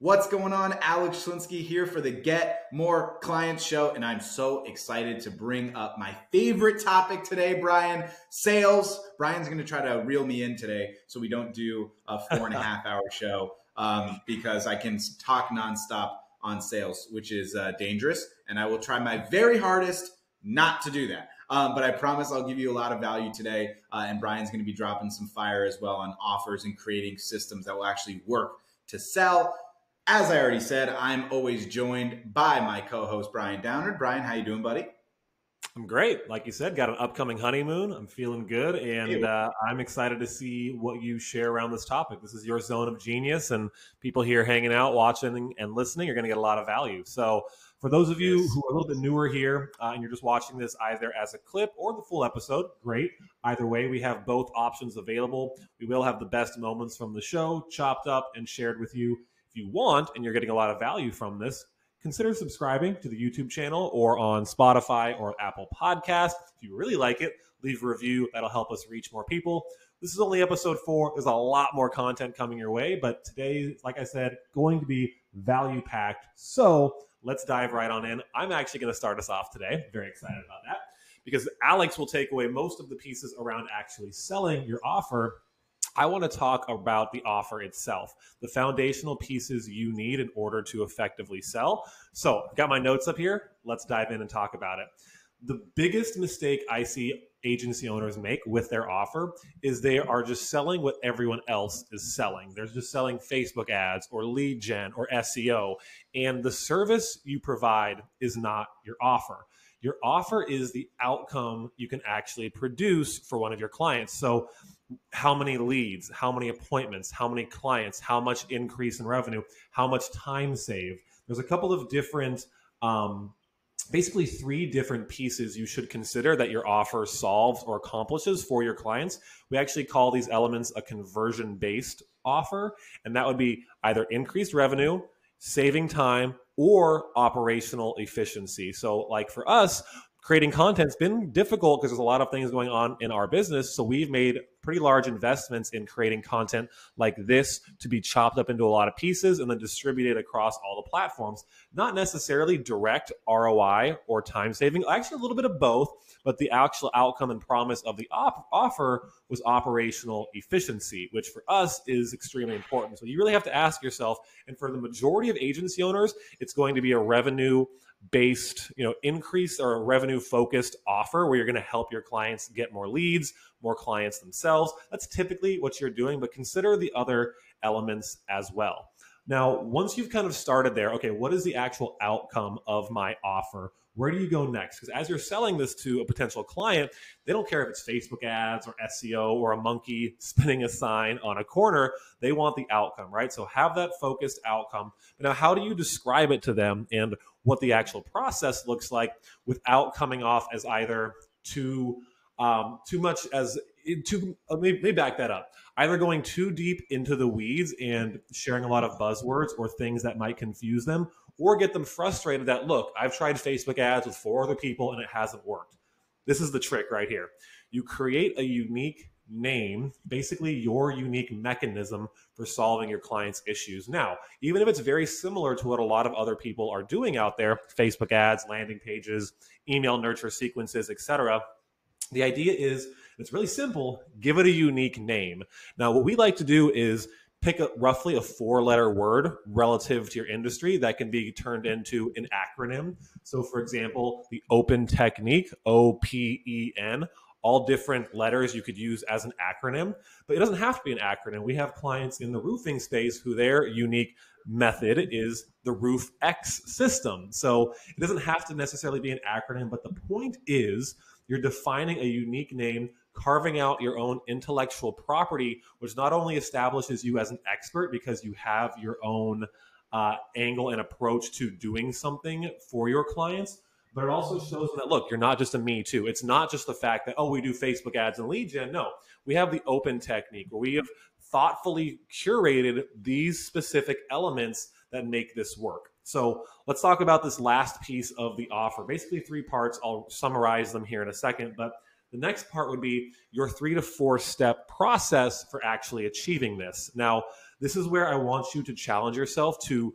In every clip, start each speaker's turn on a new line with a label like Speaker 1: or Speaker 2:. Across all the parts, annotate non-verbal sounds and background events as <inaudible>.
Speaker 1: What's going on? Alex Schlinsky here for the Get More Clients show, and I'm so excited to bring up my favorite topic today, Brian sales. Brian's going to try to reel me in today so we don't do a four and a <laughs> half hour show um, because I can talk nonstop on sales, which is uh, dangerous, and I will try my very hardest not to do that. Um, but I promise I'll give you a lot of value today, uh, and Brian's going to be dropping some fire as well on offers and creating systems that will actually work to sell as I already said, I'm always joined by my co-host Brian Downard. Brian, how you doing, buddy?
Speaker 2: I'm great. Like you said, got an upcoming honeymoon. I'm feeling good, and uh, I'm excited to see what you share around this topic. This is your zone of genius, and people here hanging out, watching, and listening, you're going to get a lot of value. So, for those of you who are a little bit newer here uh, and you're just watching this either as a clip or the full episode, great. Either way, we have both options available. We will have the best moments from the show chopped up and shared with you if you want and you're getting a lot of value from this, consider subscribing to the YouTube channel or on Spotify or Apple Podcast. If you really like it, leave a review. That'll help us reach more people. This is only episode four. There's a lot more content coming your way, but today, like I said, going to be value packed. So let's dive right on in. I'm actually going to start us off today. Very excited about that because Alex will take away most of the pieces around actually selling your offer I want to talk about the offer itself, the foundational pieces you need in order to effectively sell. So, I've got my notes up here. Let's dive in and talk about it. The biggest mistake I see agency owners make with their offer is they are just selling what everyone else is selling. They're just selling Facebook ads or lead gen or SEO, and the service you provide is not your offer. Your offer is the outcome you can actually produce for one of your clients. So, how many leads, how many appointments, how many clients, how much increase in revenue, how much time saved. There's a couple of different, um, basically three different pieces you should consider that your offer solves or accomplishes for your clients. We actually call these elements a conversion based offer, and that would be either increased revenue, saving time, or operational efficiency. So, like for us, creating content's been difficult because there's a lot of things going on in our business. So we've made pretty large investments in creating content like this to be chopped up into a lot of pieces and then distributed across all the platforms. Not necessarily direct ROI or time saving, actually a little bit of both, but the actual outcome and promise of the op- offer was operational efficiency, which for us is extremely important. So you really have to ask yourself, and for the majority of agency owners, it's going to be a revenue based, you know, increase or revenue focused offer where you're going to help your clients get more leads, more clients themselves. That's typically what you're doing, but consider the other elements as well. Now, once you've kind of started there, okay, what is the actual outcome of my offer? Where do you go next? Because as you're selling this to a potential client, they don't care if it's Facebook ads or SEO or a monkey spinning a sign on a corner. They want the outcome, right? So have that focused outcome. But now, how do you describe it to them and what the actual process looks like without coming off as either too um, too much as too uh, maybe, back that up either going too deep into the weeds and sharing a lot of buzzwords or things that might confuse them or get them frustrated that look i've tried facebook ads with four other people and it hasn't worked this is the trick right here you create a unique name basically your unique mechanism for solving your clients issues now even if it's very similar to what a lot of other people are doing out there facebook ads landing pages email nurture sequences etc the idea is it's really simple. Give it a unique name. Now, what we like to do is pick a, roughly a four letter word relative to your industry that can be turned into an acronym. So, for example, the open technique, O P E N, all different letters you could use as an acronym, but it doesn't have to be an acronym. We have clients in the roofing space who their unique method is the Roof X system. So, it doesn't have to necessarily be an acronym, but the point is you're defining a unique name, carving out your own intellectual property, which not only establishes you as an expert because you have your own uh, angle and approach to doing something for your clients, but it also shows that look, you're not just a me too. It's not just the fact that oh, we do Facebook ads and lead gen. No, we have the open technique where we have thoughtfully curated these specific elements that make this work. So let's talk about this last piece of the offer. Basically, three parts. I'll summarize them here in a second, but the next part would be your three to four step process for actually achieving this. Now, This is where I want you to challenge yourself to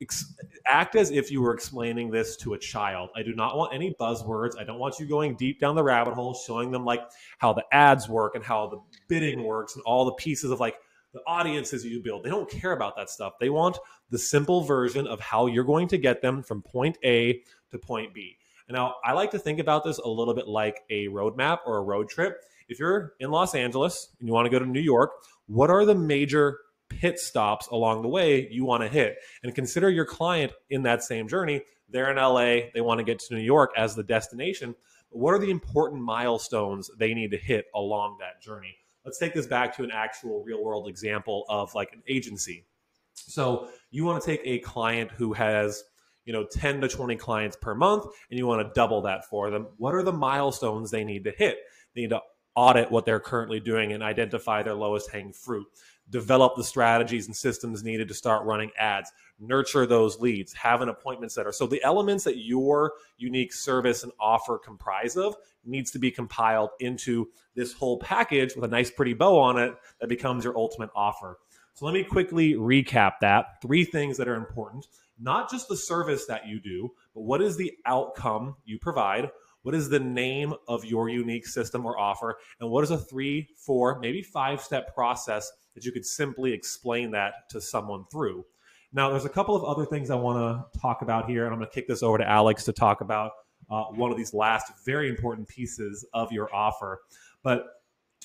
Speaker 2: ex- act as if you were explaining this to a child. I do not want any buzzwords. I don't want you going deep down the rabbit hole, showing them like how the ads work and how the bidding works and all the pieces of like the audiences you build. They don't care about that stuff. They want the simple version of how you're going to get them from point A to point B. Now I like to think about this a little bit like a roadmap or a road trip. If you're in Los Angeles and you want to go to New York, what are the major pit stops along the way you want to hit? And consider your client in that same journey. They're in LA, they want to get to New York as the destination. What are the important milestones they need to hit along that journey? Let's take this back to an actual real world example of like an agency. So you want to take a client who has you know 10 to 20 clients per month and you want to double that for them what are the milestones they need to hit? They need to audit what they're currently doing and identify their lowest hanging fruit. Develop the strategies and systems needed to start running ads. Nurture those leads. Have an appointment setter so the elements that your unique service and offer comprise of needs to be compiled into this whole package with a nice pretty bow on it that becomes your ultimate offer. So let me quickly recap that. Three things that are important not just the service that you do but what is the outcome you provide what is the name of your unique system or offer? And what is a three, four, maybe five step process that you could simply explain that to someone through? Now, there's a couple of other things I want to talk about here, and I'm going to kick this over to Alex to talk about uh, one of these last very important pieces of your offer. But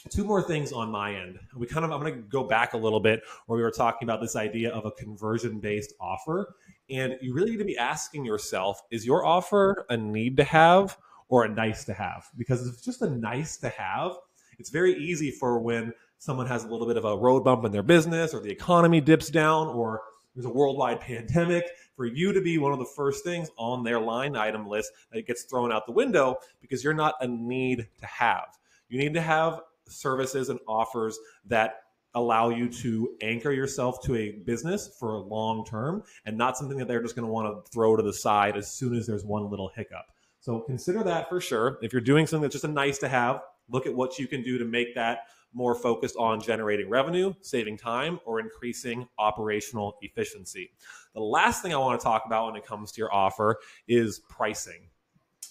Speaker 2: two more things on my end. We kind of I'm going to go back a little bit where we were talking about this idea of a conversion based offer, and you really need to be asking yourself: Is your offer a need to have? or a nice to have. Because if it's just a nice to have, it's very easy for when someone has a little bit of a road bump in their business or the economy dips down or there's a worldwide <laughs> pandemic for you to be one of the first things on their line item list that gets thrown out the window because you're not a need to have. You need to have services and offers that allow you to anchor yourself to a business for a long term and not something that they're just going to want to throw to the side as soon as there's one little hiccup. So consider that for sure. If you're doing something that's just a nice to have, look at what you can do to make that more focused on generating revenue, saving time, or increasing operational efficiency. The last thing I want to talk about when it comes to your offer is pricing.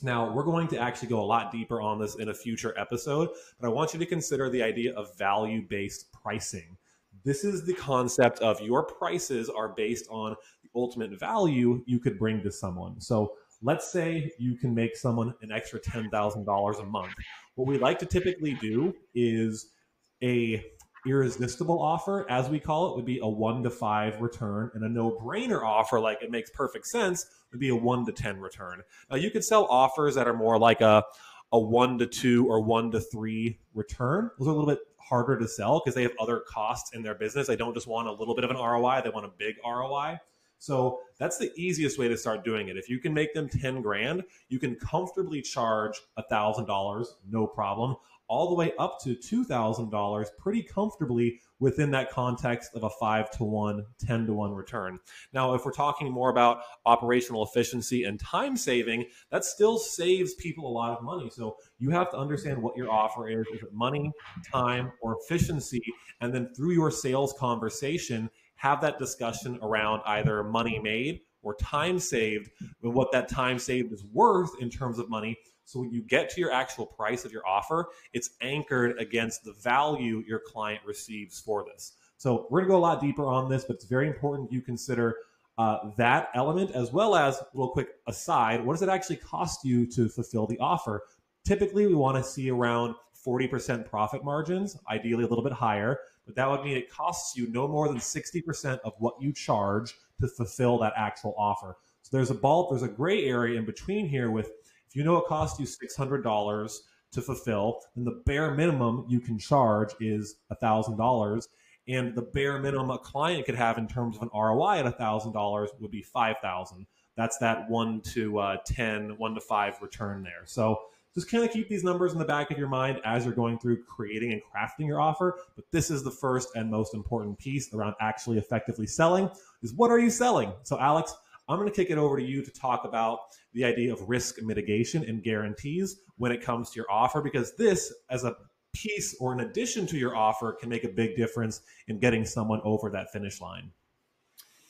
Speaker 2: Now, we're going to actually go a lot deeper on this in a future episode, but I want you to consider the idea of value based pricing. This is the concept of your prices are based on the ultimate value you could bring to someone. So, let's say you can make someone an extra $10,000 a month. What we like to typically do is a irresistible offer, as we call it, would be a one to five return, and a no-brainer offer, like it makes perfect sense, would be a one to ten return. Now you could sell offers that are more like a a one to two or one to three return. Those are a little bit harder to sell because they have other costs in their business. They don't just want a little bit of an ROI; they want a big ROI. So that's the easiest way to start doing it. If you can make them 10 grand, you can comfortably charge $1,000, no problem, all the way up to $2,000 pretty comfortably within that context of a 5 to 1, 10 to 1 return. Now, if we're talking more about operational efficiency and time saving, that still saves people a lot of money. So you have to understand what your offer is. Is it money, time, or efficiency? And then through your sales conversation, have that discussion around either money made or time saved and what that time saved is worth in terms of money. So when you get to your actual price of your offer, it's anchored against the value your client receives for this. So we're gonna go a lot deeper on this, but it's very important you consider uh, that element as well as a little quick aside. What does it actually cost you to fulfill the offer? Typically, we want to see around 40% profit margins, ideally a little bit higher but that would mean it costs you no more than 60% of what you charge to fulfill that actual offer. So there's a bulk, there's a gray area in between here with if you know it costs you $600 to fulfill, then the bare minimum you can charge is $1,000. And the bare minimum a client could have in terms of an ROI at $1,000 would be 5000 That's that 1 to uh, 10, 1 to 5 return there. So just kind of keep these numbers in the back of your mind as you're going through creating and crafting your offer. But this is the first and most important piece around actually effectively selling is what are you selling? So Alex, I'm going to kick it over to you to talk about the idea of risk mitigation and guarantees when it comes to your offer, because this, as a piece or an addition to your offer can make a big difference in getting someone over that finish line.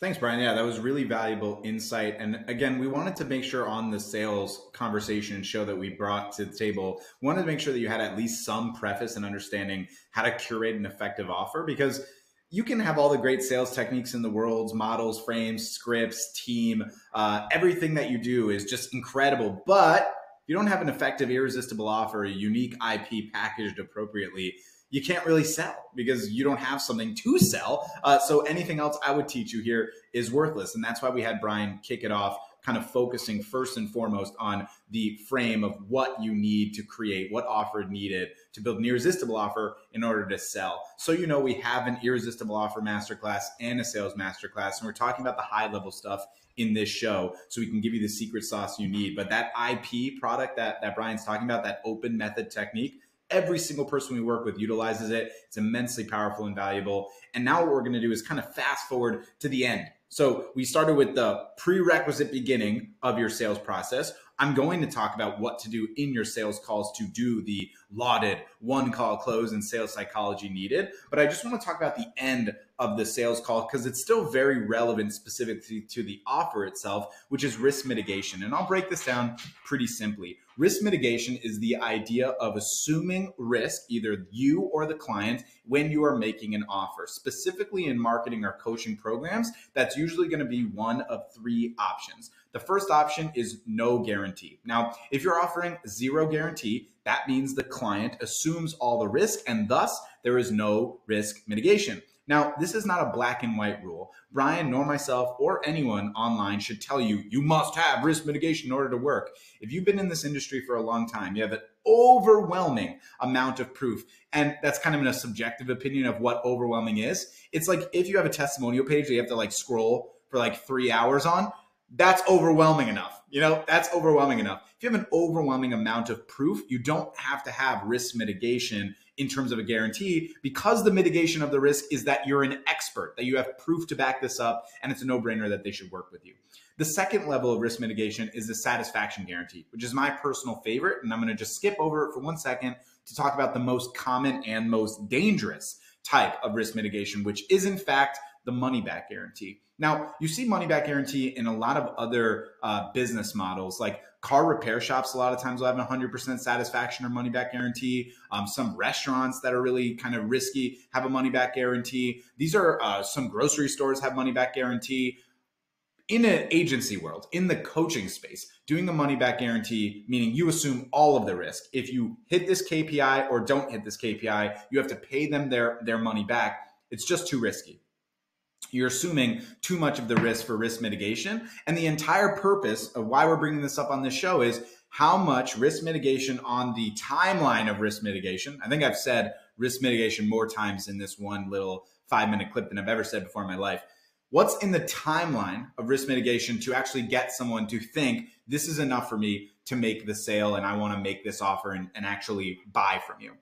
Speaker 1: Thanks, Brian. Yeah, that was really valuable insight. And again, we wanted to make sure on the sales conversation and show that we brought to the table, wanted to make sure that you had at least some preface and understanding how to curate an effective offer because you can have all the great sales techniques in the world models frames scripts team uh, everything that you do is just incredible but if you don't have an effective irresistible offer a unique ip packaged appropriately you can't really sell because you don't have something to sell. Uh, so anything else I would teach you here is worthless. And that's why we had Brian kick it off, kind of focusing first and foremost on the frame of what you need to create, what offer needed to build an irresistible offer in order to sell. So, you know, we have an irresistible offer masterclass and a sales masterclass, and we're talking about the high level stuff in this show so we can give you the secret sauce you need. But that IP product that, that Brian's talking about, that open method technique, Every single person we work with utilizes it. It's immensely powerful and valuable. And now what we're going to do is kind of fast forward to the end. So we started with the prerequisite beginning of your sales process. I'm going to talk about what to do in your sales calls to do the lauded one call close and sales psychology needed. But I just want to talk about the end of the sales call because it's still very relevant specifically to the offer itself, which is risk mitigation. And I'll break this down pretty simply. Risk mitigation is the idea of assuming risk, either you or the client, when you are making an offer. Specifically in marketing or coaching programs, that's usually going to be one of three options. The first option is no guarantee. Now, if you're offering zero guarantee, that means the client assumes all the risk and thus there is no risk mitigation. Now, this is not a black and white rule. Brian, nor myself, or anyone online should tell you you must have risk mitigation in order to work. If you've been in this industry for a long time, you have an overwhelming amount of proof. And that's kind of in a subjective opinion of what overwhelming is. It's like if you have a testimonial page that you have to like scroll for like three hours on, that's overwhelming enough. You know, that's overwhelming enough. If you have an overwhelming amount of proof, you don't have to have risk mitigation in terms of a guarantee because the mitigation of the risk is that you're an expert, that you have proof to back this up, and it's a no brainer that they should work with you. The second level of risk mitigation is the satisfaction guarantee, which is my personal favorite. And I'm going to just skip over it for one second to talk about the most common and most dangerous type of risk mitigation, which is in fact the money back guarantee. Now, you see money back guarantee in a lot of other uh, business models, like car repair shops. A lot of times will have a 100% satisfaction or money back guarantee. Um, some restaurants that are really kind of risky have a money back guarantee. These are uh, some grocery stores have money back guarantee. In an agency world, in the coaching space, doing a money back guarantee, meaning you assume all of the risk. If you hit this KPI or don't hit this KPI, you have to pay them their, their money back. It's just too risky you're assuming too much of the risk for risk mitigation. And the entire purpose of why we're bringing this up on this show is how much risk mitigation on the timeline of risk mitigation. I think I've said risk mitigation more times in this one little five minute clip than I've ever said before in my life. What's in the timeline of risk mitigation to actually get someone to think this is enough for me to make the sale and I want to make this offer and, and actually buy from you?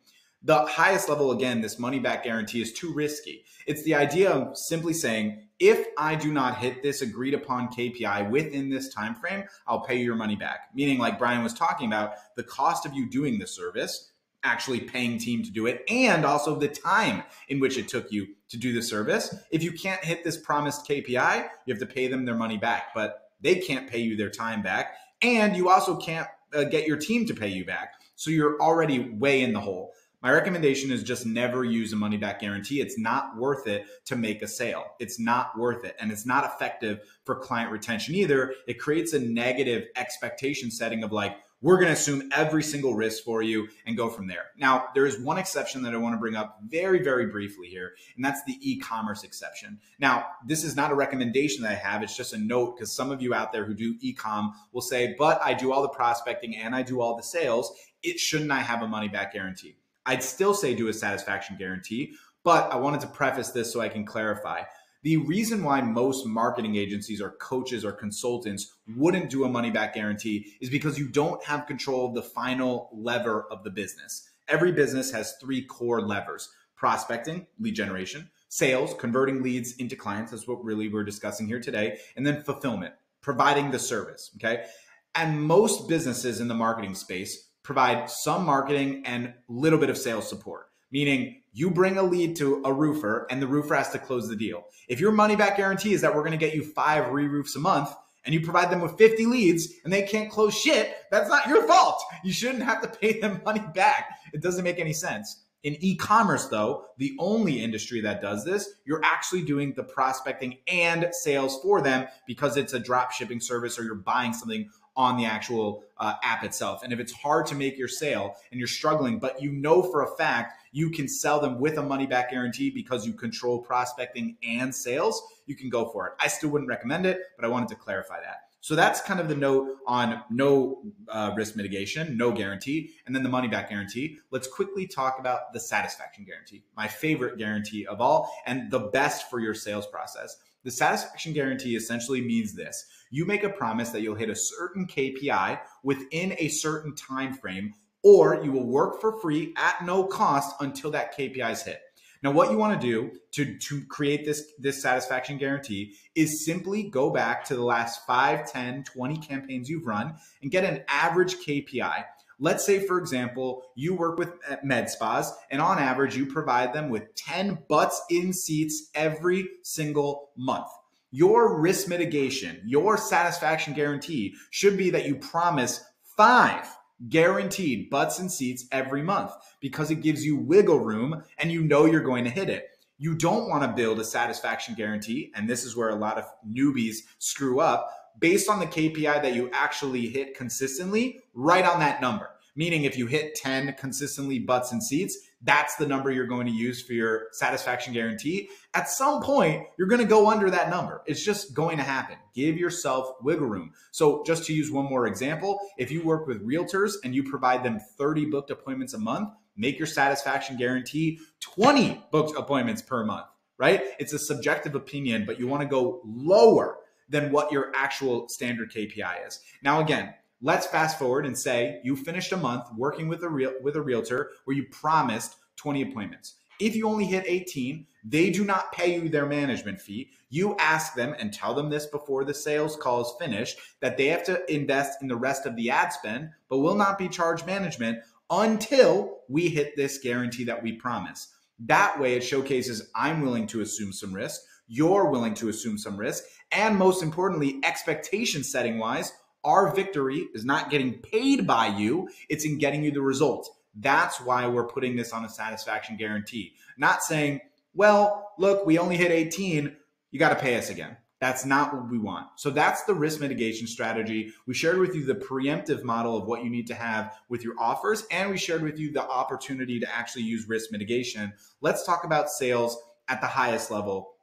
Speaker 1: The highest level, again, this money back guarantee is too risky. It's the idea of simply saying, if I do not hit this agreed upon KPI within this time frame, I'll pay you your money back. Meaning, like Brian was talking about, the cost of you doing the service, actually paying team to do it, and also the time in which it took you to do the service. If you can't hit this promised KPI, you have to pay them their money back, but they can't pay you their time back. And you also can't uh, get your team to pay you back. So you're already way in the hole. My recommendation is just never use a money back guarantee. It's not worth it to make a sale. It's not worth it. And it's not effective for client retention either. It creates a negative expectation setting of like, we're going to assume every single risk for you and go from there. Now, there is one exception that I want to bring up very, very briefly here, and that's the e commerce exception. Now, this is not a recommendation that I have, it's just a note because some of you out there who do e com will say, but I do all the prospecting and I do all the sales. It shouldn't I have a money back guarantee? I'd still say do a satisfaction guarantee, but I wanted to preface this so I can clarify. The reason why most marketing agencies or coaches or consultants wouldn't do a money back guarantee is because you don't have control of the final lever of the business. Every business has three core levers prospecting, lead generation, sales, converting leads into clients. That's what really we're discussing here today. And then fulfillment, providing the service. Okay. And most businesses in the marketing space provide some marketing and a little bit of sales support, meaning you bring a lead to a roofer and the roofer has to close the deal. If your money back guarantee is that we're going to get you five re roofs a month, and you provide them with 50 leads and they can't close shit, that's not your fault. You shouldn't have to pay them money back. It doesn't make any sense. In e commerce, though, the only industry that does this, you're actually doing the prospecting and sales for them because it's a drop shipping service or you're buying something on the actual uh, app itself. And if it's hard to make your sale and you're struggling, but you know for a fact you can sell them with a money back guarantee because you control prospecting and sales, you can go for it. I still wouldn't recommend it, but I wanted to clarify that. So that's kind of the note on no uh, risk mitigation, no guarantee, and then the money back guarantee. Let's quickly talk about the satisfaction guarantee, my favorite guarantee of all, and the best for your sales process. The satisfaction guarantee essentially means this you make a promise that you'll hit a certain KPI within a certain time frame, or you will work for free at no cost until that KPI is hit. Now, what you want to do to, to create this, this satisfaction guarantee is simply go back to the last 5, 10, 20 campaigns you've run and get an average KPI. Let's say, for example, you work with uh, med spas, and on average, you provide them with 10 butts in seats every single month. Your risk mitigation, your satisfaction guarantee should be that you promise five guaranteed butts and seats every month because it gives you wiggle room and you know you're going to hit it. You don't want to build a satisfaction guarantee, and this is where a lot of newbies screw up based on the KPI that you actually hit consistently, right on that number. Meaning, if you hit 10 consistently butts and seats, that's the number you're going to use for your satisfaction guarantee. At some point, you're going to go under that number. It's just going to happen. Give yourself wiggle room. So, just to use one more example, if you work with realtors and you provide them 30 booked appointments a month, make your satisfaction guarantee 20 booked appointments per month, right? It's a subjective opinion, but you want to go lower than what your actual standard KPI is. Now, again, Let's fast forward and say you finished a month working with a real with a realtor where you promised 20 appointments. If you only hit 18, they do not pay you their management fee. You ask them and tell them this before the sales call is finished that they have to invest in the rest of the ad spend, but will not be charged management until we hit this guarantee that we promise. That way, it showcases I'm willing to assume some risk, you're willing to assume some risk, and most importantly, expectation setting wise, our victory is not getting paid by you, it's in getting you the results. That's why we're putting this on a satisfaction guarantee. Not saying, well, look, we only hit 18, you got to pay us again. That's not what we want. So that's the risk mitigation strategy. We shared with you the preemptive model of what you need to have with your offers, and we shared with you the opportunity to actually use risk mitigation. Let's talk about sales at the highest level.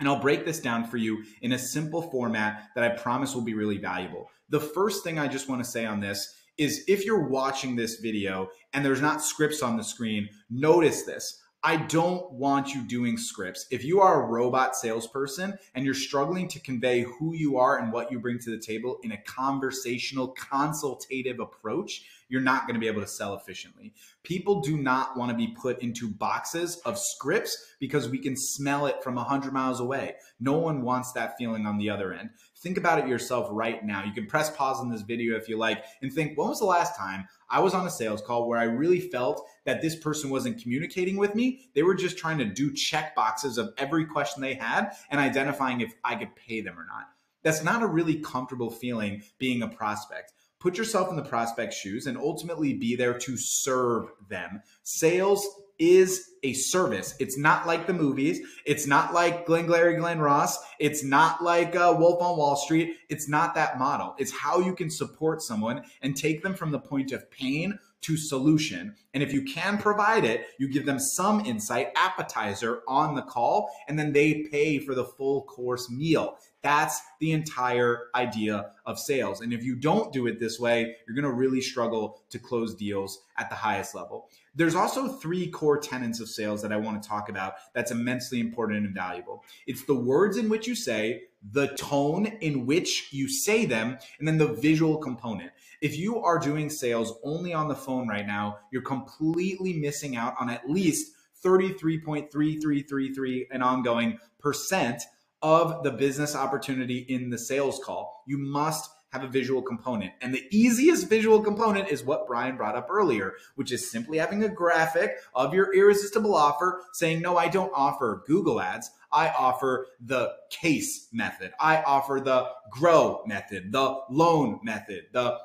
Speaker 1: And I'll break this down for you in a simple format that I promise will be really valuable. The first thing I just want to say on this is if you're watching this video and there's not scripts on the screen, notice this. I don't want you doing scripts. If you are a robot salesperson and you're struggling to convey who you are and what you bring to the table in a conversational, consultative approach, you're not going to be able to sell efficiently. People do not want to be put into boxes of scripts because we can smell it from 100 miles away. No one wants that feeling on the other end. Think about it yourself right now. You can press pause on this video if you like and think, when was the last time I was on a sales call where I really felt that this person wasn't communicating with me? They were just trying to do check boxes of every question they had and identifying if I could pay them or not. That's not a really comfortable feeling being a prospect put yourself in the prospect's shoes and ultimately be there to serve them. Sales is a service. It's not like the movies. It's not like Glengarry Glen Ross. It's not like uh, Wolf on Wall Street. It's not that model. It's how you can support someone and take them from the point of pain to solution. And if you can provide it, you give them some insight, appetizer on the call, and then they pay for the full course meal. That's the entire idea of sales. And if you don't do it this way, you're going to really struggle to close deals at the highest level. There's also three core tenets of sales that I want to talk about that's immensely important and valuable. It's the words in which you say, the tone in which you say them, and then the visual component. If you are doing sales only on the phone right now, you're completely missing out on at least 33.3333 and ongoing percent of the business opportunity in the sales call. You must have a visual component. And the easiest visual component is what Brian brought up earlier, which is simply having a graphic of your irresistible offer saying, no, I don't offer Google ads. I offer the case method. I offer the grow method, the loan method, the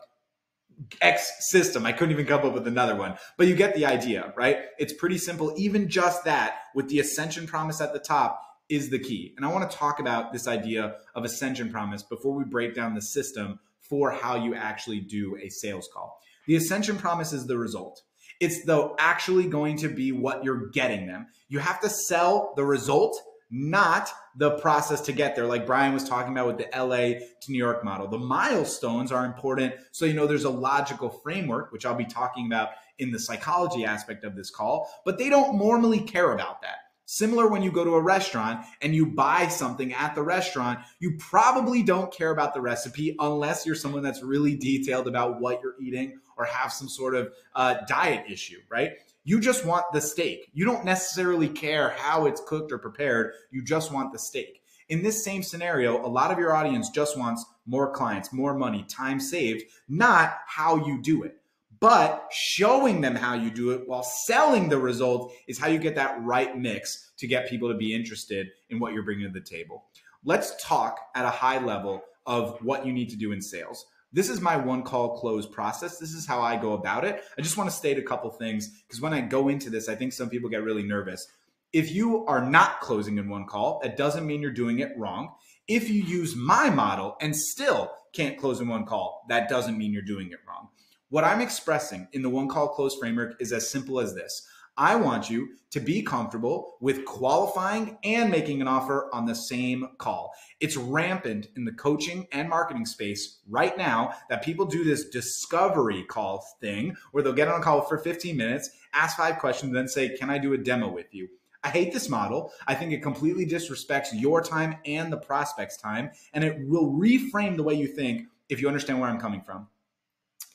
Speaker 1: X system. I couldn't even come up with another one, but you get the idea, right? It's pretty simple. Even just that with the ascension promise at the top is the key. And I want to talk about this idea of ascension promise before we break down the system for how you actually do a sales call. The ascension promise is the result. It's though actually going to be what you're getting them. You have to sell the result not the process to get there. Like Brian was talking about with the LA to New York model. The milestones are important. So, you know, there's a logical framework, which I'll be talking about in the psychology aspect of this call, but they don't normally care about that. Similar when you go to a restaurant and you buy something at the restaurant, you probably don't care about the recipe unless you're someone that's really detailed about what you're eating or have some sort of uh, diet issue, right? You just want the steak. You don't necessarily care how it's cooked or prepared. You just want the steak. In this same scenario, a lot of your audience just wants more clients, more money, time saved, not how you do it. But showing them how you do it while selling the result is how you get that right mix to get people to be interested in what you're bringing to the table. Let's talk at a high level of what you need to do in sales. This is my one call close process. This is how I go about it. I just want to state a couple things because when I go into this, I think some people get really nervous. If you are not closing in one call, that doesn't mean you're doing it wrong. If you use my model and still can't close in one call, that doesn't mean you're doing it wrong. What I'm expressing in the one call close framework is as simple as this I want you to be comfortable with qualifying and making an offer on the same call. It's rampant in the coaching and marketing space right now that people do this discovery call thing where they'll get on a call for 15 minutes, ask five questions, then say, Can I do a demo with you? I hate this model. I think it completely disrespects your time and the prospect's time, and it will reframe the way you think if you understand where I'm coming from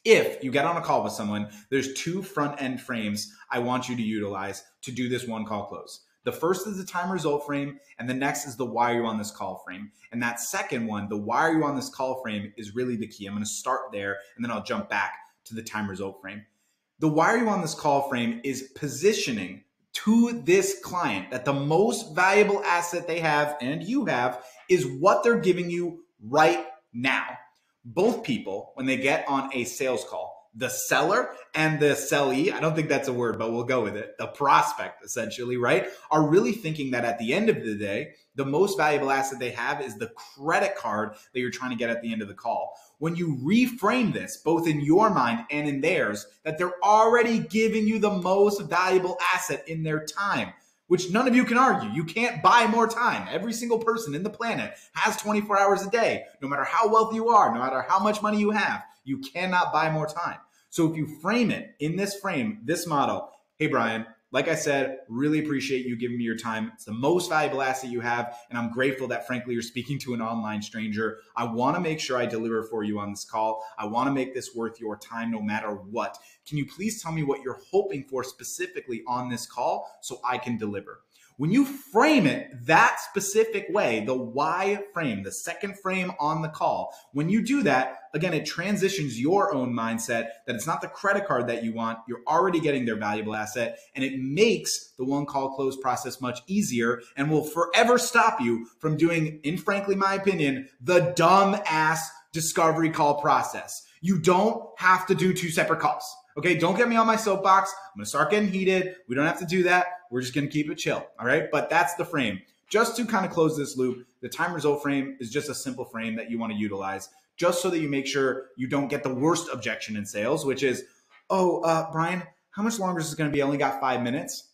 Speaker 1: if you get on a call with someone, there's two front end frames I want you to utilize to do this one call close. The first is the time result frame, and the next is the why are you on this call frame. And that second one, the why are you on this call frame, is really the key. I'm going to start there, and then I'll jump back to the time result frame. The why are you on this call frame is positioning to this client that the most valuable asset they have and you have is what they're giving you right now both people, when they get on a sales call, the seller and the sellee, I don't think that's a word, but we'll go with it, the prospect essentially, right, are really thinking that at the end of the day, the most valuable asset they have is the credit card that you're trying to get at the end of the call. When you reframe this, both in your mind and in theirs, that they're already giving you the most valuable asset in their time which none of you can argue. You can't buy more time. Every single person in the planet has 24 hours a day. No matter how wealthy you are, no matter how much money you have, you cannot buy more time. So if you frame it in this frame, this model, hey, Brian, like I said, really appreciate you giving me your time. It's the most valuable asset you have. And I'm grateful that, frankly, you're speaking to an online stranger. I want to make sure I deliver for you on this call. I want to make this worth your time no matter what. Can you please tell me what you're hoping for specifically on this call so I can deliver? When you frame it that specific way, the why frame, the second frame on the call, when you do that, again, it transitions your own mindset that it's not the credit card that you want. You're already getting their valuable asset, and it makes the one call close process much easier and will forever stop you from doing, in frankly, my opinion, the dumb ass discovery call process. You don't have to do two separate calls. Okay, don't get me on my soapbox. I'm gonna start getting heated. We don't have to do that. We're just gonna keep it chill. All right, but that's the frame. Just to kind of close this loop, the time result frame is just a simple frame that you want to utilize just so that you make sure you don't get the worst objection in sales, which is, oh, uh, Brian, how much longer is this to be? I only got five minutes.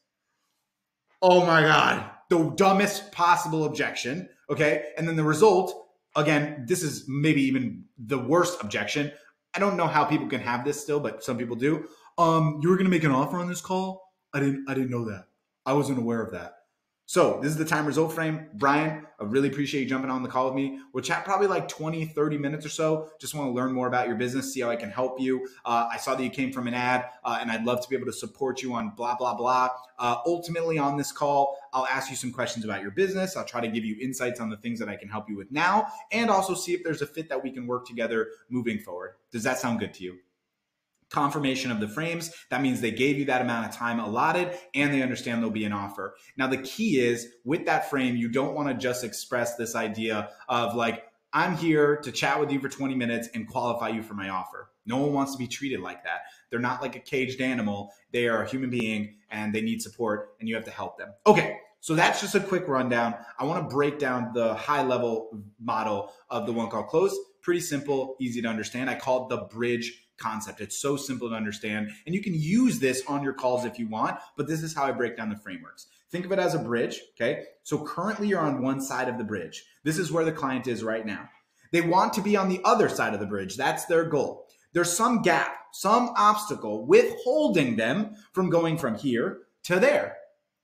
Speaker 1: Oh my God, the dumbest possible objection. Okay. And then the result, again, this is maybe even the worst objection. I don't know how people can have this still, but some people do. Um, you were going to make an offer on this call. I didn't. I didn't know that. I wasn't aware of that. So this is the time result frame. Brian, I really appreciate you jumping on the call with me. We'll chat probably like 20, 30 minutes or so. Just want to learn more about your business, see how I can help you. Uh, I saw that you came from an ad, uh, and I'd love to be able to support you on blah, blah, blah. Uh, ultimately, on this call, I'll ask you some questions about your business. I'll try to give you insights on the things that I can help you with now, and also see if there's a fit that we can work together moving forward. Does that sound good to you? Confirmation of the frames. That means they gave you that amount of time allotted and they understand there'll be an offer. Now, the key is with that frame, you don't want to just express this idea of like, I'm here to chat with you for 20 minutes and qualify you for my offer. No one wants to be treated like that. They're not like a caged animal. They are a human being and they need support and you have to help them. Okay. So that's just a quick rundown. I want to break down the high level model of the one call close. Pretty simple, easy to understand. I call it the bridge concept. It's so simple to understand. And you can use this on your calls if you want, but this is how I break down the frameworks. Think of it as a bridge. Okay. So currently you're on one side of the bridge. This is where the client is right now. They want to be on the other side of the bridge. That's their goal. There's some gap, some obstacle withholding them from going from here to there.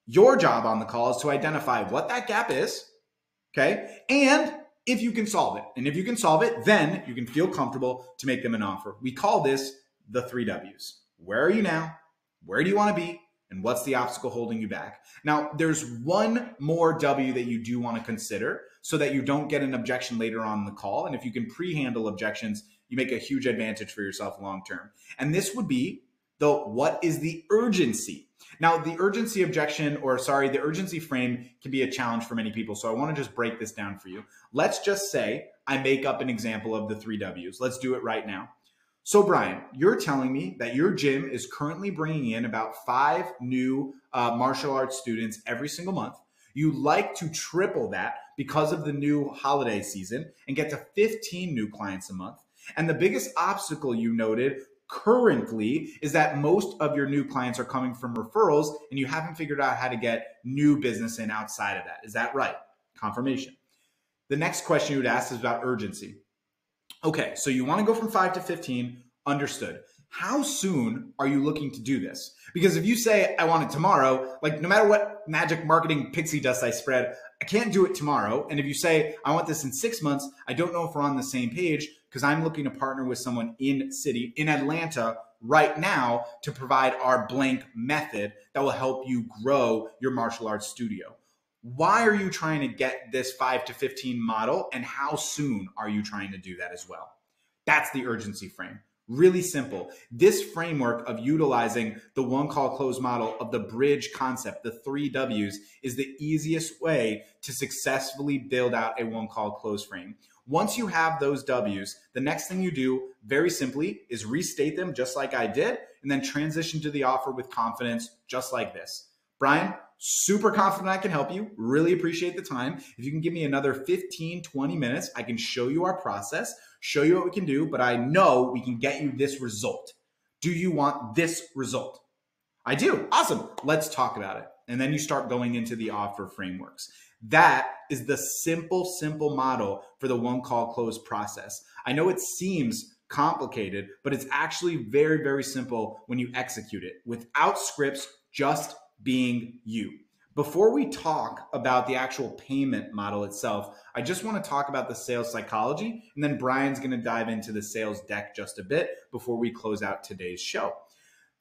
Speaker 1: Your job on the call is to identify what that gap is. Okay. And if you can solve it. And if you can solve it, then you can feel comfortable to make them an offer. We call this the three W's. Where are you now? Where do you want to be? And what's the obstacle holding you back? Now, there's one more W that you do want to consider so that you don't get an objection later on in the call. And if you can pre handle objections, you make a huge advantage for yourself long term. And this would be the what is the urgency? Now, the urgency objection, or sorry, the urgency frame can be a challenge for many people. So I want to just break this down for you. Let's just say I make up an example of the three W's. Let's do it right now. So, Brian, you're telling me that your gym is currently bringing in about five new uh, martial arts students every single month. You like to triple that because of the new holiday season and get to 15 new clients a month. And the biggest obstacle you noted currently is that most of your new clients are coming from referrals and you haven't figured out how to get new business in outside of that. Is that right? Confirmation. The next question you would ask is about urgency. Okay, so you want to go from 5 to 15, understood. How soon are you looking to do this? Because if you say, I want it tomorrow, like no matter what magic marketing pixie dust I spread, I can't do it tomorrow. And if you say, I want this in six months, I don't know if we're on the same page because I'm looking to partner with someone in city in Atlanta right now to provide our blank method that will help you grow your martial arts studio. Why are you trying to get this 5 to 15 model and how soon are you trying to do that as well? That's the urgency frame. Really simple. This framework of utilizing the one call close model of the bridge concept, the three W's, is the easiest way to successfully build out a one call close frame. Once you have those W's, the next thing you do, very simply, is restate them just like I did, and then transition to the offer with confidence, just like this. Brian, super confident I can help you. Really appreciate the time. If you can give me another 15, 20 minutes, I can show you our process, show you what we can do, but I know we can get you this result. Do you want this result? I do. Awesome. Let's talk about it. And then you start going into the offer frameworks. That is the simple, simple model for the one call close process. I know it seems complicated, but it's actually very, very simple when you execute it without scripts, just being you. Before we talk about the actual payment model itself, I just want to talk about the sales psychology, and then Brian's going to dive into the sales deck just a bit before we close out today's show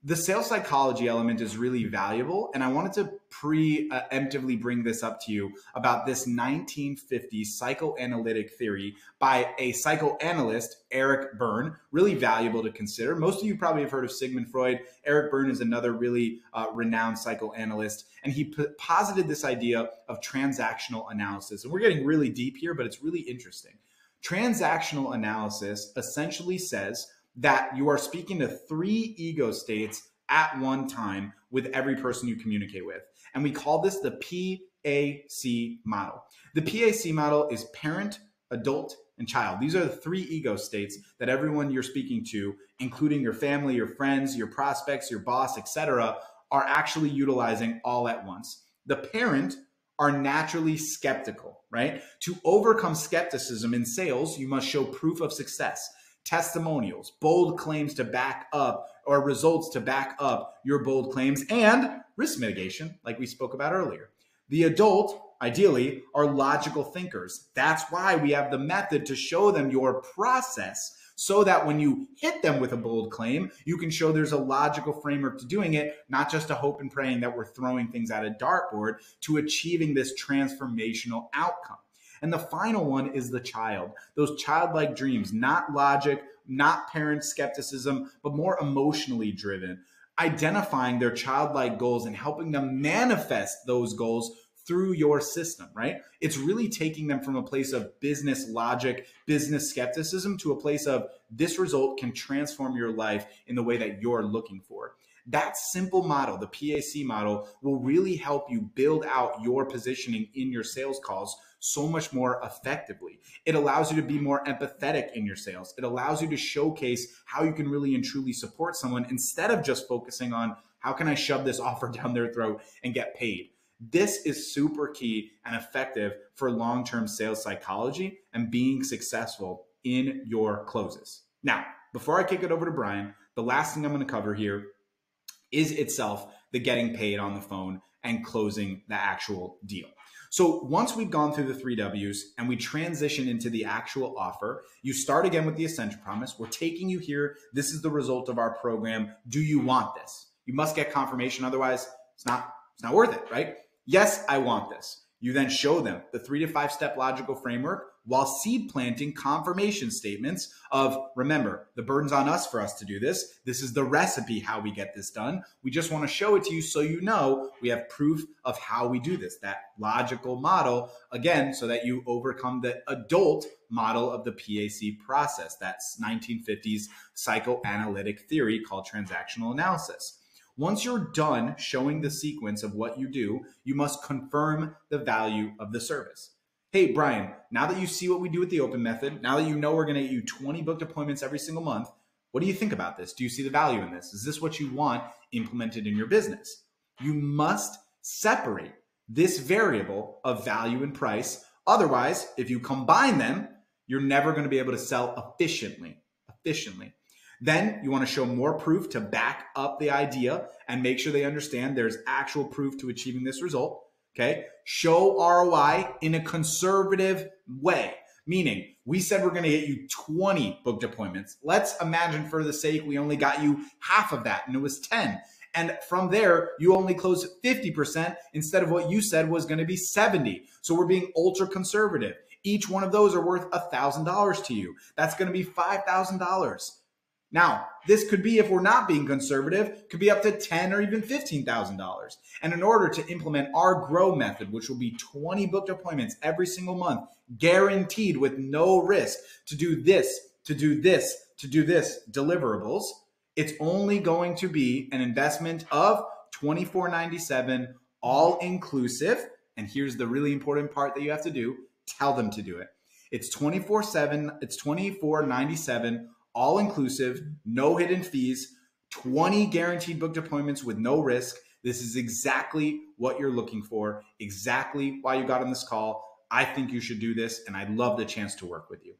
Speaker 1: the sales psychology element is really valuable. And I wanted to preemptively bring this up to you about this 1950 psychoanalytic theory by a psychoanalyst, Eric Berne, really valuable to consider. Most of you probably have heard of Sigmund Freud. Eric Berne is another really uh, renowned psychoanalyst. And he p- posited this idea of transactional analysis. And we're getting really deep here, but it's really interesting. Transactional analysis essentially says that you are speaking to three ego states at one time with every person you communicate with. And we call this the PAC model. The PAC model is parent, adult, and child. These are the three ego states that everyone you're speaking to, including your family, your friends, your prospects, your boss, etc., are actually utilizing all at once. The parent are naturally skeptical, right? To overcome skepticism in sales, you must show proof of success testimonials, bold claims to back up or results to back up your bold claims, and risk mitigation, like we spoke about earlier. The adult, ideally, are logical thinkers. That's why we have the method to show them your process so that when you hit them with a bold claim, you can show there's a logical framework to doing it, not just a hope and praying that we're throwing things at a dartboard to achieving this transformational outcome. And the final one is the child. Those childlike dreams, not logic, not parent skepticism, but more emotionally driven. Identifying their childlike goals and helping them manifest those goals through your system, right? It's really taking them from a place of business logic, business skepticism to a place of this result can transform your life in the way that you're looking for. That simple model, the PAC model, will really help you build out your positioning in your sales calls so much more effectively. It allows you to be more empathetic in your sales. It allows you to showcase how you can really and truly support someone instead of just focusing on how can I shove this <laughs> offer down their throat and get paid. This is super key and effective for long term sales psychology and being successful in your closes. Now, before I kick it over to Brian, the last thing I'm going to cover here is itself the getting paid on the phone and closing the actual deal. So once we've gone through the three W's and we transition into the actual offer, you start again with the essential promise. We're taking you here. This is the result of our program. Do you want this? You must get confirmation. Otherwise, it's not, it's not worth it, right? Yes, I want this. You then show them the three to five step logical framework while seed planting confirmation statements of remember, the burden's on us for us to do this. This is the recipe how we get this done. We just want to show it to you so you know we have proof of how we do this, that logical model, again, so that you overcome the adult model of the PAC process, that's 1950s psychoanalytic theory called transactional analysis. Once you're done showing the sequence of what you do, you must confirm the value of the service. Hey, Brian, now that you see what we do with the open method, now that you know we're going to get you 20 booked appointments every single month, what do you think about this? Do you see the value in this? Is this what you want implemented in your business? You must separate this variable of value and price. Otherwise, if you combine them, you're never going to be able to sell efficiently. Efficiently. Then you want to show more proof to back up the idea and make sure they understand there's actual proof to achieving this result. Okay. Show ROI in a conservative way, meaning we said we're going to get you 20 booked appointments. Let's imagine for the sake we only got you half of that and it was 10. And from there, you only closed 50% instead of what you said was going to be 70. So we're being ultra conservative. Each one of those are worth $1,000 to you. That's going to be $5,000. Now, this could be, if we're not being conservative, could be up to ten or even $15,000. And in order to implement our grow method, which will be 20 booked appointments every single month, guaranteed with no risk to do this, to do this, to do this deliverables, it's only going to be an investment of 24.97 all inclusive. And here's the really important part that you have to do, tell them to do it. It's 24/7, it's 24.97 all inclusive, no hidden fees, 20 guaranteed booked appointments with no risk. This is exactly what you're looking for, exactly why you got on this call. I think you should do this, and I'd love the chance to work with you.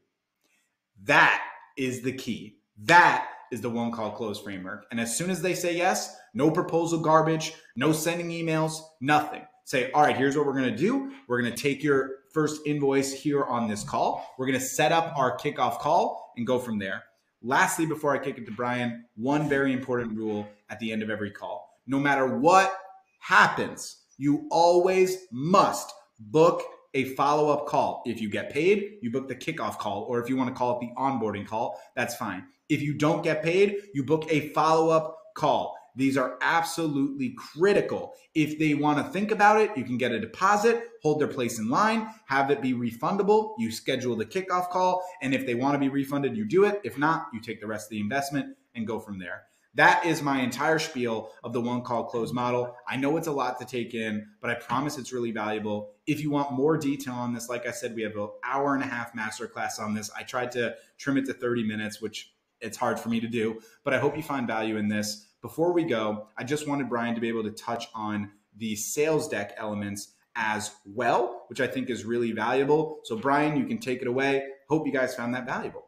Speaker 1: That is the key. That is the one call close framework. And as soon as they say yes, no proposal garbage, no sending emails, nothing. Say, all right, here's what we're going to do. We're going to take your first invoice here on this call. We're going to set up our kickoff call and go from there. Lastly, before I kick it to Brian, one very important rule at the end of every call. No matter what happens, you always must book a follow up call. If you get paid, you book the kickoff call, or if you want to call it the onboarding call, that's fine. If you don't get paid, you book a follow up call. These are absolutely critical. If they want to think about it, you can get a deposit, hold their place in line, have it be refundable. You schedule the kickoff call. And if they want to be refunded, you do it. If not, you take the rest of the investment and go from there. That is my entire spiel of the one call close model. I know it's a lot to take in, but I promise it's really valuable. If you want more detail on this, like I said, we have an hour and a half masterclass on this. I tried to trim it to 30 minutes, which it's hard for me to do, but I hope you find value in this. Before we go, I just wanted Brian to be able to touch on the sales deck elements as well, which I think is really valuable. So, Brian, you can take it away. Hope you guys found that valuable.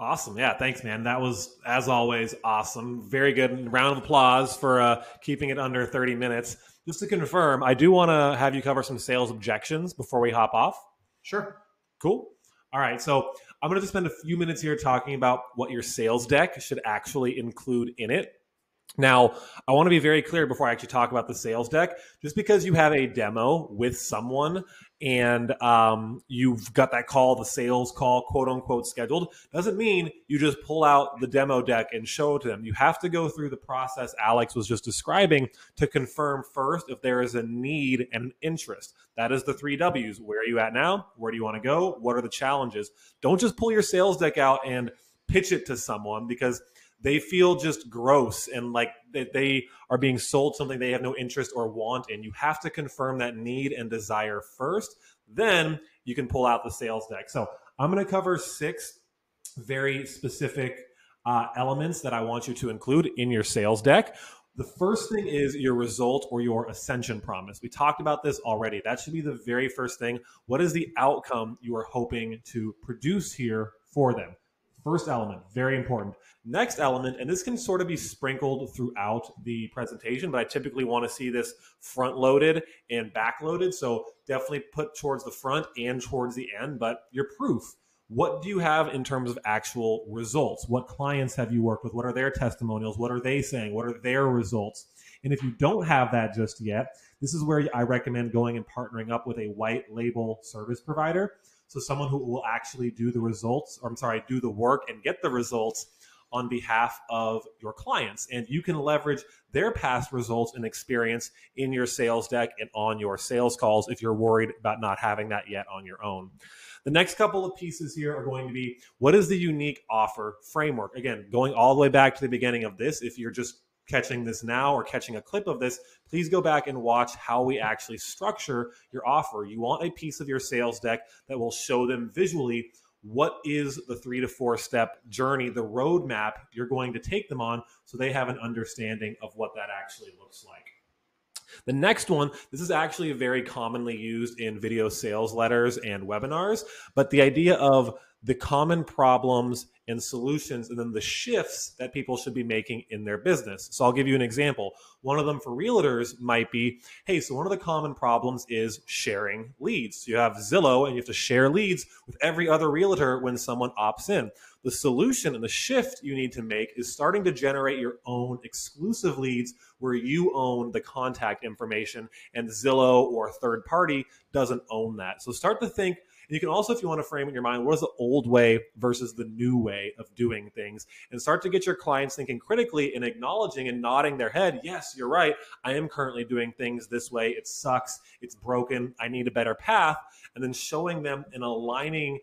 Speaker 2: Awesome. Yeah. Thanks, man. That was, as always, awesome. Very good. Round of applause for uh, keeping it under 30 minutes. Just to confirm, I do want to have you cover some sales objections before we hop off.
Speaker 1: Sure.
Speaker 2: Cool. All right. So I'm going to just spend a few minutes here talking about what your sales deck should actually include in it. Now, I want to be very clear before I actually talk about the sales deck. Just because you have a demo with someone and um, you've got that call, the sales call, quote unquote, scheduled, doesn't mean you just pull out the demo deck and show it to them. You have to go through the process Alex was just describing to confirm first if there is a need and an interest. That is the three W's. Where are you at now? Where do you want to go? What are the challenges? Don't just pull your sales deck out and pitch it to someone because they feel just gross and like that they are being sold something they have no interest or want in. You have to confirm that need and desire first. Then you can pull out the sales deck. So I'm going to cover six very specific uh, elements that I want you to include in your sales deck. The first thing is your result or your ascension promise. We talked about this already. That should be the very first thing. What is the outcome you are hoping to produce here for them? First element, very important. Next element, and this can sort of be sprinkled throughout the presentation, but I typically want to see this front loaded and back loaded. So definitely put towards the front and towards the end, but your proof. What do you have in terms of actual results? What clients have you worked with? What are their testimonials? What are they saying? What are their results? And if you don't have that just yet, this is where I recommend going and partnering up with a white label service provider so someone who will actually do the results, or I'm sorry, do the work and get the results on behalf of your clients. And you can leverage their past results and experience in your sales deck and on your sales calls if you're worried about not having that yet on your own. The next couple of pieces here are going to be what is the unique offer framework? Again, going all the way back to the beginning of this, if you're just catching this now or catching a clip of this, please go back and watch how we actually structure your offer. You want a piece of your sales deck that will show them visually what is the three to four step journey, the roadmap you're going to take them on so they have an understanding of what that actually looks like. The next one, this is actually very commonly used in video sales letters and webinars, but the idea of the common problems and solutions and then the shifts that people should be making in their business. So I'll give you an example. One of them for realtors might be, hey, so one of the common problems is sharing leads. So you have Zillow and you have to share leads with every other realtor when someone opts in. The solution and the shift you need to make is starting to generate your own exclusive leads where you own the contact information and Zillow or third party doesn't own that. So start to think you can also, if you want to frame in your mind, what is the old way versus the new way of doing things and start to get your clients thinking critically and acknowledging and nodding their head, yes, you're right. I am currently doing things this way. It sucks. It's broken. I need a better path. And then showing them and aligning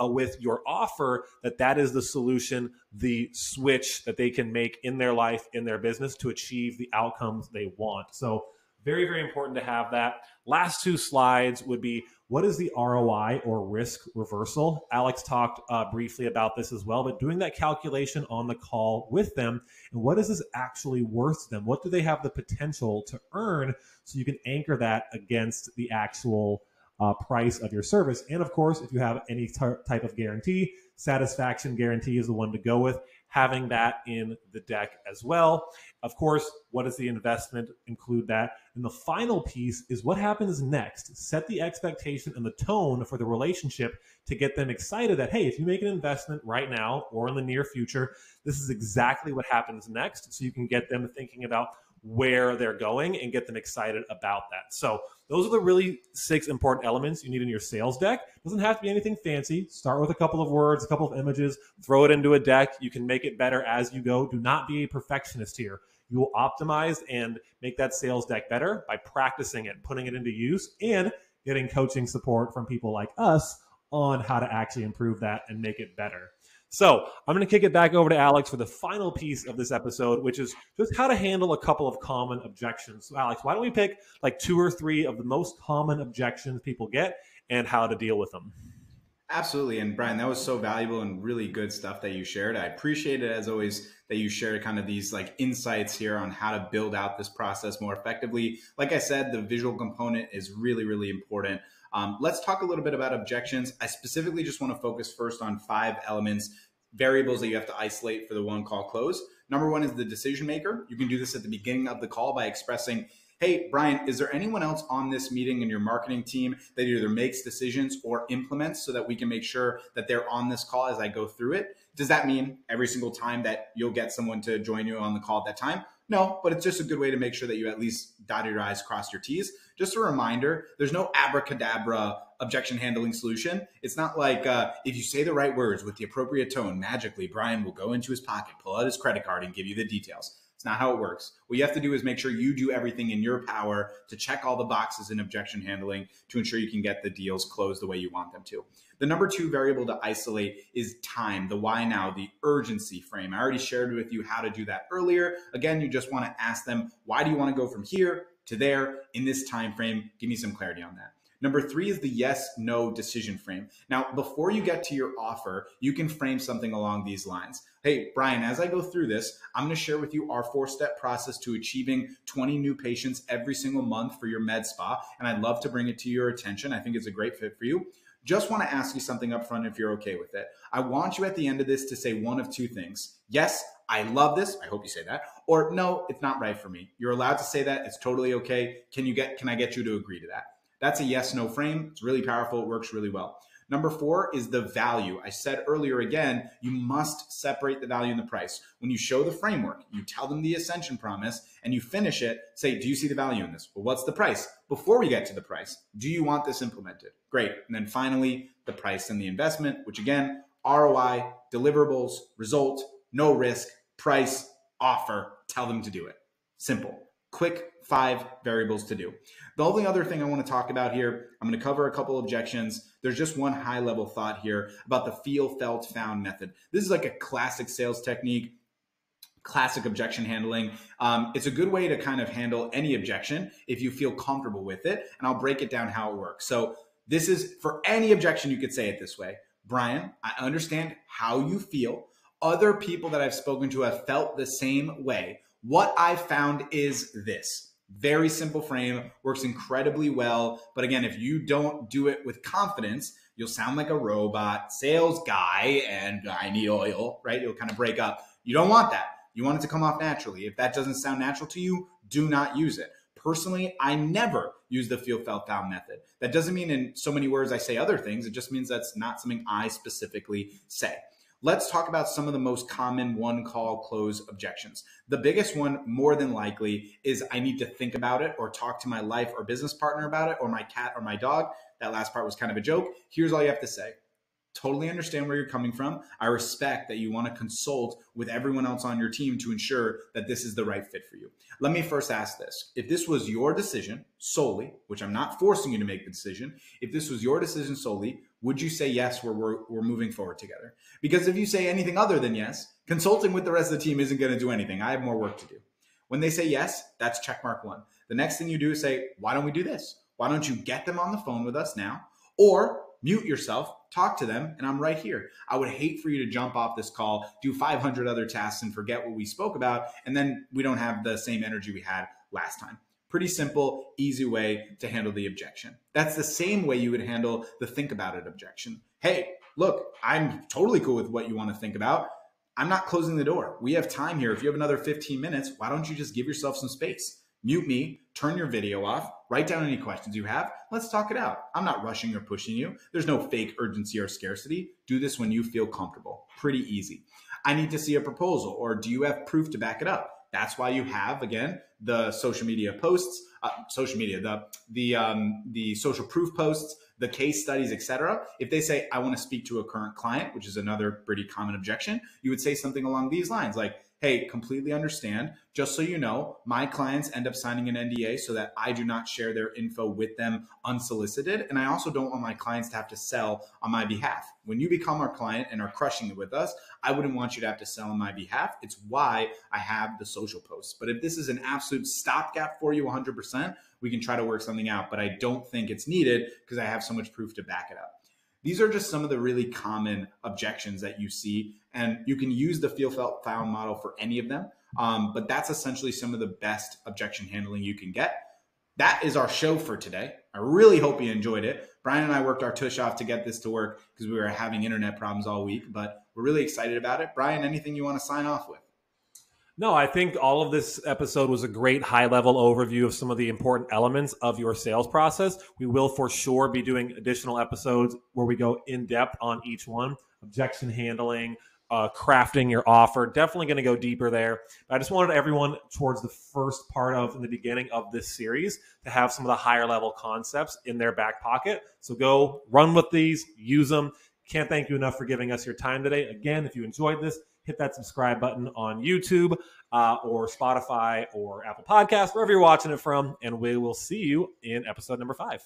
Speaker 2: uh, with your offer that that is the solution the switch that they can make in their life in their business to achieve the outcomes they want so very very important to have that last two slides would be what is the ROI or risk reversal? Alex talked uh, briefly about this as well, but doing that calculation on the call with them and what is this actually worth to them? What do they have the potential to earn? So you can anchor that against the actual uh, price of your service. And of course, if you have any t- type of guarantee, satisfaction guarantee is the one to go with having that in the deck as well. Of course, what is the investment? Include that. And the final piece is what happens next. Set the expectation and the tone for the relationship to get them excited that, hey, if you make an investment right now or in the near future, this is exactly what happens next. So you can get them thinking about where they're going and get them excited about that. So those are the really six important elements you need in your sales deck. Doesn't have to be anything fancy. Start with a couple of words, a couple of images, throw it into a deck. You can make it better as you go. Do not be a perfectionist here. You will optimize and make that sales deck better by practicing it, putting it into use, and getting coaching support from people like us on how to actually improve that and make it better. So I'm going to kick it back over to Alex for the final piece of this episode, which is just how to handle a couple of common objections. So, Alex, why don't we pick like two or three of the most common objections people get and how to deal with them?
Speaker 1: Absolutely. And Brian, that was so valuable and really good stuff that you shared. I appreciate it as always that you shared kind of these like insights here on how to build out this process more effectively. Like I said, the visual component is really, really important. Um, let's talk a little bit about objections. I specifically just want to focus first on five elements, variables that you have to isolate for the one call close. Number one is the decision maker. You can do this at the beginning of the call by expressing, Hey, Brian, is there anyone else on this meeting in your marketing team that either makes decisions or implements so that we can make sure that they're on this call as I go through it? Does that mean every single time that you'll get someone to join you on the call at that time? No, but it's just a good way to make sure that you at least dot your I's, cross your T's. Just a reminder there's no abracadabra objection handling solution. It's not like uh, if you say the right words with the appropriate tone, magically, Brian will go into his pocket, pull out his credit card, and give you the details. It's not how it works. What you have to do is make sure you do everything in your power to check all the boxes in objection handling to ensure you can get the deals closed the way you want them to. The number two variable to isolate is time, the why now, the urgency frame. I already shared with you how to do that earlier. Again, you just want to ask them, why do you want to go from here to there in this time frame? Give me some clarity on that. Number three is the yes no decision frame. Now, before you get to your offer, you can frame something along these lines. Hey, Brian, as I go through this, I'm going to share with you our four step process to achieving 20 new patients every single month for your med spa. And I'd love to bring it to your attention. I think it's a great fit for you. Just want to ask you something up front if you're okay with it. I want you at the end of this to say one of two things. Yes, I love this. I hope you say that. Or no, it's not right for me. You're allowed to say that. It's totally okay. Can you get can I get you to agree to that? That's a yes no frame. It's really powerful. It works really well. Number four is the value. I said earlier again, you must separate the value and the price. When you show the framework, you tell them the ascension promise and you finish it, say, Do you see the value in this? Well, what's the price? Before we get to the price, do you want this implemented? Great. And then finally, the price and the investment, which again, ROI, deliverables, result, no risk, price, offer, tell them to do it. Simple quick five variables to do. The only other thing I want to talk about here, I'm going to cover a couple objections. There's just one high level thought here about the feel, felt, found method. This is like a classic sales technique, classic objection handling. Um, it's a good way to kind of handle any objection if you feel comfortable with it. And I'll break it down how it works. So, this is for any objection, you could say it this way Brian, I understand how you feel. Other people that I've spoken to have felt the same way. What I found is this very simple frame, works incredibly well. But again, if you don't do it with confidence, you'll sound like a robot sales guy and I need oil, right? You'll kind of break up. You don't want that. You want it to come off naturally. If that doesn't sound natural to you, do not use it. Personally, I never use the feel, felt, found method. That doesn't mean in so many words I say other things. It just means that's not something I specifically say. Let's talk about some of the most common one call close objections. The biggest one, more than likely, is I need to think about it or talk to my life or business partner about it or my cat or my dog. That last part was kind of a joke. Here's all you have to say totally understand where you're coming from. I respect that you want to consult with everyone else on your team to ensure that this is the right fit for you. Let me first ask this. If this was your decision solely, which I'm not forcing you to make the decision, if this was your decision solely, would you say yes, we're, we're, we're moving forward together? Because if you say anything other than yes, consulting with the rest of the team isn't going to do anything. I have more work to do. When they say yes, that's check mark one. The next thing you do is say, why don't we do this? Why don't you get them on the phone with us now? Or mute yourself, talk to them, and I'm right here. I would hate for you to jump off this call, do 500 other tasks, and forget what we spoke about, and then we don't have the same energy we had last time. Pretty simple, easy way to handle the objection. That's the same way you would handle the think about it objection. Hey, look, I'm totally cool with what you want to think about. I'm not closing the door. We have time here. If you have another 15 minutes, why don't you just give yourself some space? Mute me, turn your video off, write down any questions you have. Let's talk it out. I'm not rushing or pushing you. There's no fake urgency or scarcity. Do this when you feel comfortable. Pretty easy. I need to see a proposal, or do you have proof to back it up? That's why you have again the social media posts, uh, social media, the the um, the social proof posts, the case studies, etc. If they say I want to speak to a current client, which is another pretty common objection, you would say something along these lines like, hey, completely understand. Just so you know, my clients end up signing an NDA so that I do not share their info with them unsolicited. And I also don't want my clients to have to sell on my behalf. When you become our client and are crushing it with us, I wouldn't want you to have to sell on my behalf. It's why I have the social posts. But if this is an absolute stopgap for you 100%, we can try to work something out. But I don't think it's needed because I have so much proof to back it up. These are just some of the really common objections that you see, and you can use the feel felt found model for any of them. Um, but that's essentially some of the best objection handling you can get. That is our show for today. I really hope you enjoyed it. Brian and I worked our tush off to get this to work because we were having internet problems all week, but we're really excited about it. Brian, anything you want to sign off with?
Speaker 2: No, I think all of this episode was a great high level overview of some of the important elements of your sales process. We will for sure be doing additional episodes where we go in depth on each one objection handling, uh, crafting your offer. Definitely going to go deeper there. But I just wanted everyone towards the first part of the beginning of this series to have some of the higher level concepts in their back pocket. So go run with these, use them. Can't thank you enough for giving us your time today. Again, if you enjoyed this, hit that subscribe button on YouTube uh, or Spotify or Apple Podcasts, wherever you're watching it from. And we will see you in episode number five.